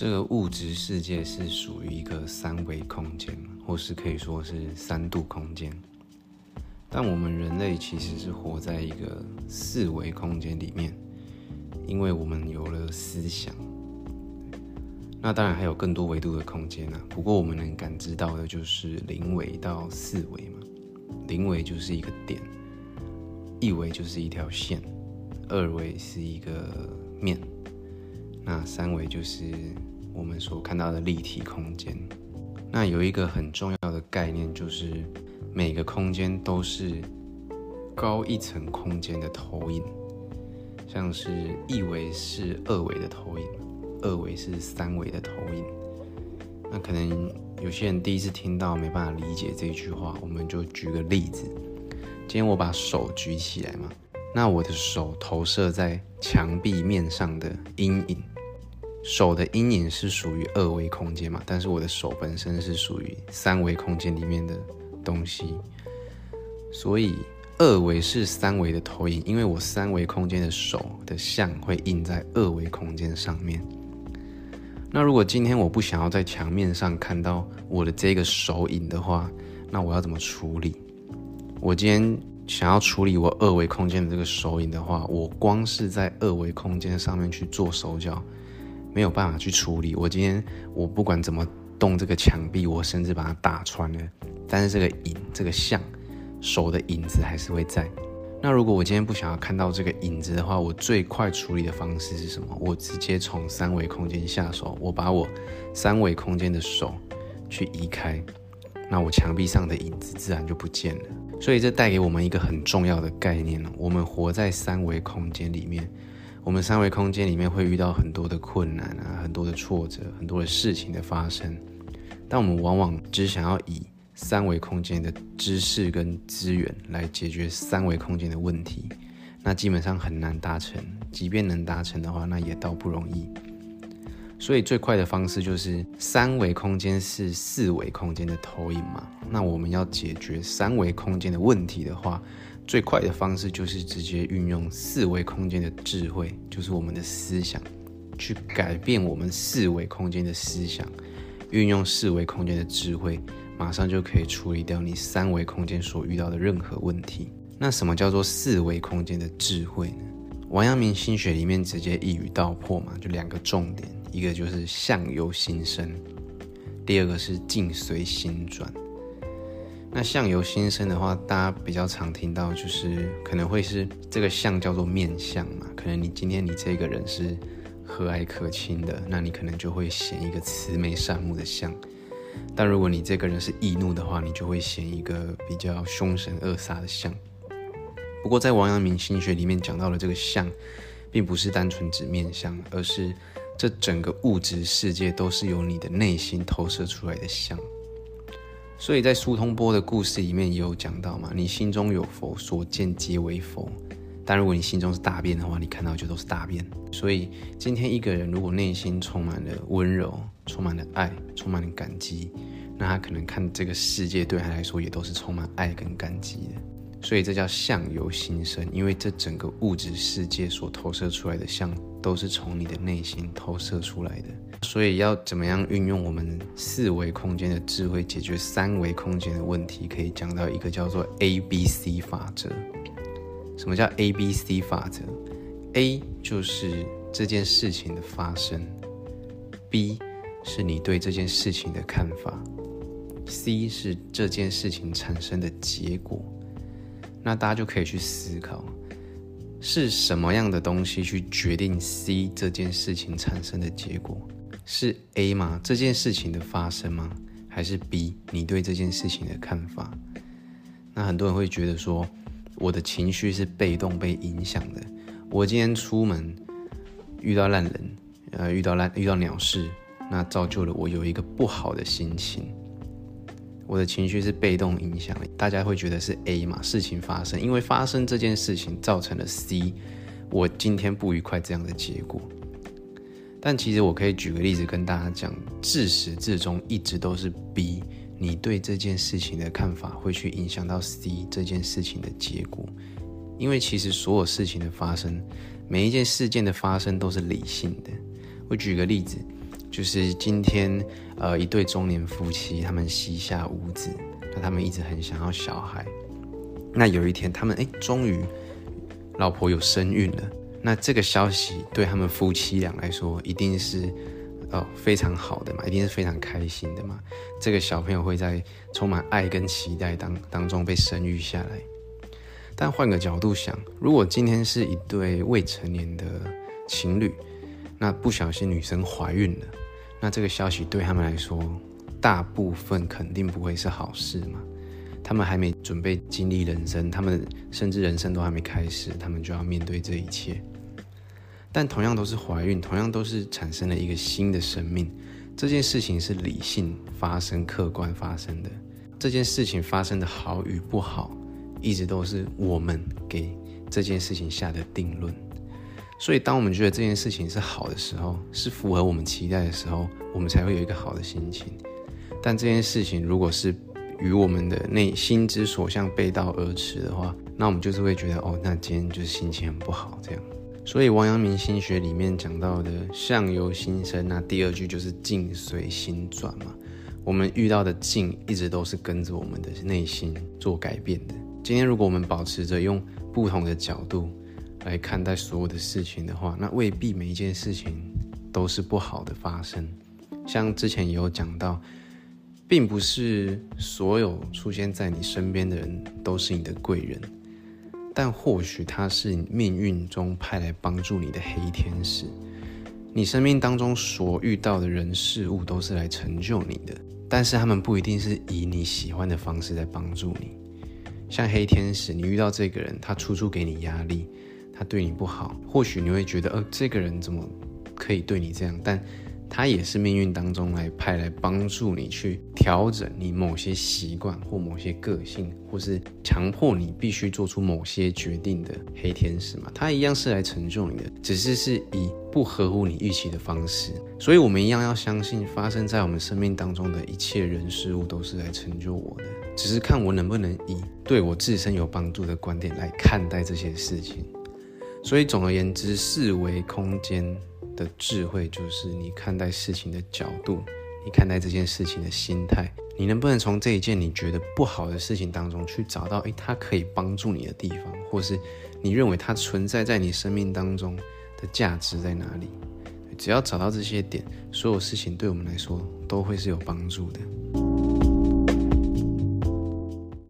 这个物质世界是属于一个三维空间，或是可以说是三度空间。但我们人类其实是活在一个四维空间里面，因为我们有了思想。那当然还有更多维度的空间啊，不过我们能感知到的就是零维到四维嘛。零维就是一个点，一维就是一条线，二维是一个面，那三维就是我们所看到的立体空间。那有一个很重要的概念，就是每个空间都是高一层空间的投影，像是一维是二维的投影，二维是三维的投影。那可能有些人第一次听到没办法理解这句话，我们就举个例子。今天我把手举起来嘛，那我的手投射在墙壁面上的阴影，手的阴影是属于二维空间嘛，但是我的手本身是属于三维空间里面的东西，所以二维是三维的投影，因为我三维空间的手的像会印在二维空间上面。那如果今天我不想要在墙面上看到我的这个手影的话，那我要怎么处理？我今天想要处理我二维空间的这个手影的话，我光是在二维空间上面去做手脚，没有办法去处理。我今天我不管怎么动这个墙壁，我甚至把它打穿了，但是这个影、这个像手的影子还是会在。那如果我今天不想要看到这个影子的话，我最快处理的方式是什么？我直接从三维空间下手，我把我三维空间的手去移开，那我墙壁上的影子自然就不见了。所以这带给我们一个很重要的概念了：我们活在三维空间里面，我们三维空间里面会遇到很多的困难啊，很多的挫折，很多的事情的发生，但我们往往只想要以。三维空间的知识跟资源来解决三维空间的问题，那基本上很难达成。即便能达成的话，那也倒不容易。所以最快的方式就是三维空间是四维空间的投影嘛。那我们要解决三维空间的问题的话，最快的方式就是直接运用四维空间的智慧，就是我们的思想，去改变我们四维空间的思想，运用四维空间的智慧。马上就可以处理掉你三维空间所遇到的任何问题。那什么叫做四维空间的智慧呢？王阳明心学里面直接一语道破嘛，就两个重点，一个就是相由心生，第二个是境随心转。那相由心生的话，大家比较常听到就是可能会是这个相叫做面相嘛，可能你今天你这个人是和蔼可亲的，那你可能就会显一个慈眉善目的相。但如果你这个人是易怒的话，你就会显一个比较凶神恶煞的相。不过在王阳明心学里面讲到的这个相，并不是单纯指面相，而是这整个物质世界都是由你的内心投射出来的相。所以在苏通波的故事里面也有讲到嘛，你心中有佛，所见皆为佛。但如果你心中是大便的话，你看到就都是大便。所以今天一个人如果内心充满了温柔，充满了爱，充满了感激，那他可能看这个世界对他来说也都是充满爱跟感激的。所以这叫相由心生，因为这整个物质世界所投射出来的相，都是从你的内心投射出来的。所以要怎么样运用我们四维空间的智慧解决三维空间的问题，可以讲到一个叫做 A B C 法则。什么叫 A B C 法则？A 就是这件事情的发生，B 是你对这件事情的看法，C 是这件事情产生的结果。那大家就可以去思考，是什么样的东西去决定 C 这件事情产生的结果？是 A 吗？这件事情的发生吗？还是 B 你对这件事情的看法？那很多人会觉得说。我的情绪是被动被影响的。我今天出门遇到烂人，呃，遇到烂遇到鸟事，那造就了我有一个不好的心情。我的情绪是被动影响，大家会觉得是 A 嘛？事情发生，因为发生这件事情造成了 C，我今天不愉快这样的结果。但其实我可以举个例子跟大家讲，自始至终一直都是 B。你对这件事情的看法会去影响到 C 这件事情的结果，因为其实所有事情的发生，每一件事件的发生都是理性的。我举个例子，就是今天呃一对中年夫妻，他们膝下无子，那他们一直很想要小孩。那有一天，他们哎终于老婆有身孕了。那这个消息对他们夫妻俩来说，一定是哦非常好的嘛，一定是非常开心的嘛。这个小朋友会在充满爱跟期待当当中被生育下来。但换个角度想，如果今天是一对未成年的情侣，那不小心女生怀孕了，那这个消息对他们来说，大部分肯定不会是好事嘛。他们还没准备经历人生，他们甚至人生都还没开始，他们就要面对这一切。但同样都是怀孕，同样都是产生了一个新的生命，这件事情是理性发生、客观发生的。这件事情发生的好与不好，一直都是我们给这件事情下的定论。所以，当我们觉得这件事情是好的时候，是符合我们期待的时候，我们才会有一个好的心情。但这件事情如果是与我们的内心之所向背道而驰的话，那我们就是会觉得哦，那今天就是心情很不好这样。所以王阳明心学里面讲到的“相由心生”，那第二句就是“境随心转”嘛。我们遇到的境一直都是跟着我们的内心做改变的。今天如果我们保持着用不同的角度来看待所有的事情的话，那未必每一件事情都是不好的发生。像之前也有讲到。并不是所有出现在你身边的人都是你的贵人，但或许他是命运中派来帮助你的黑天使。你生命当中所遇到的人事物都是来成就你的，但是他们不一定是以你喜欢的方式在帮助你。像黑天使，你遇到这个人，他处处给你压力，他对你不好，或许你会觉得，呃，这个人怎么可以对你这样？但他也是命运当中来派来帮助你去调整你某些习惯或某些个性，或是强迫你必须做出某些决定的黑天使嘛？他一样是来成就你的，只是是以不合乎你预期的方式。所以，我们一样要相信，发生在我们生命当中的一切人事物都是来成就我的，只是看我能不能以对我自身有帮助的观点来看待这些事情。所以，总而言之，四维空间。的智慧就是你看待事情的角度，你看待这件事情的心态，你能不能从这一件你觉得不好的事情当中去找到，诶，它可以帮助你的地方，或是你认为它存在在你生命当中的价值在哪里？只要找到这些点，所有事情对我们来说都会是有帮助的。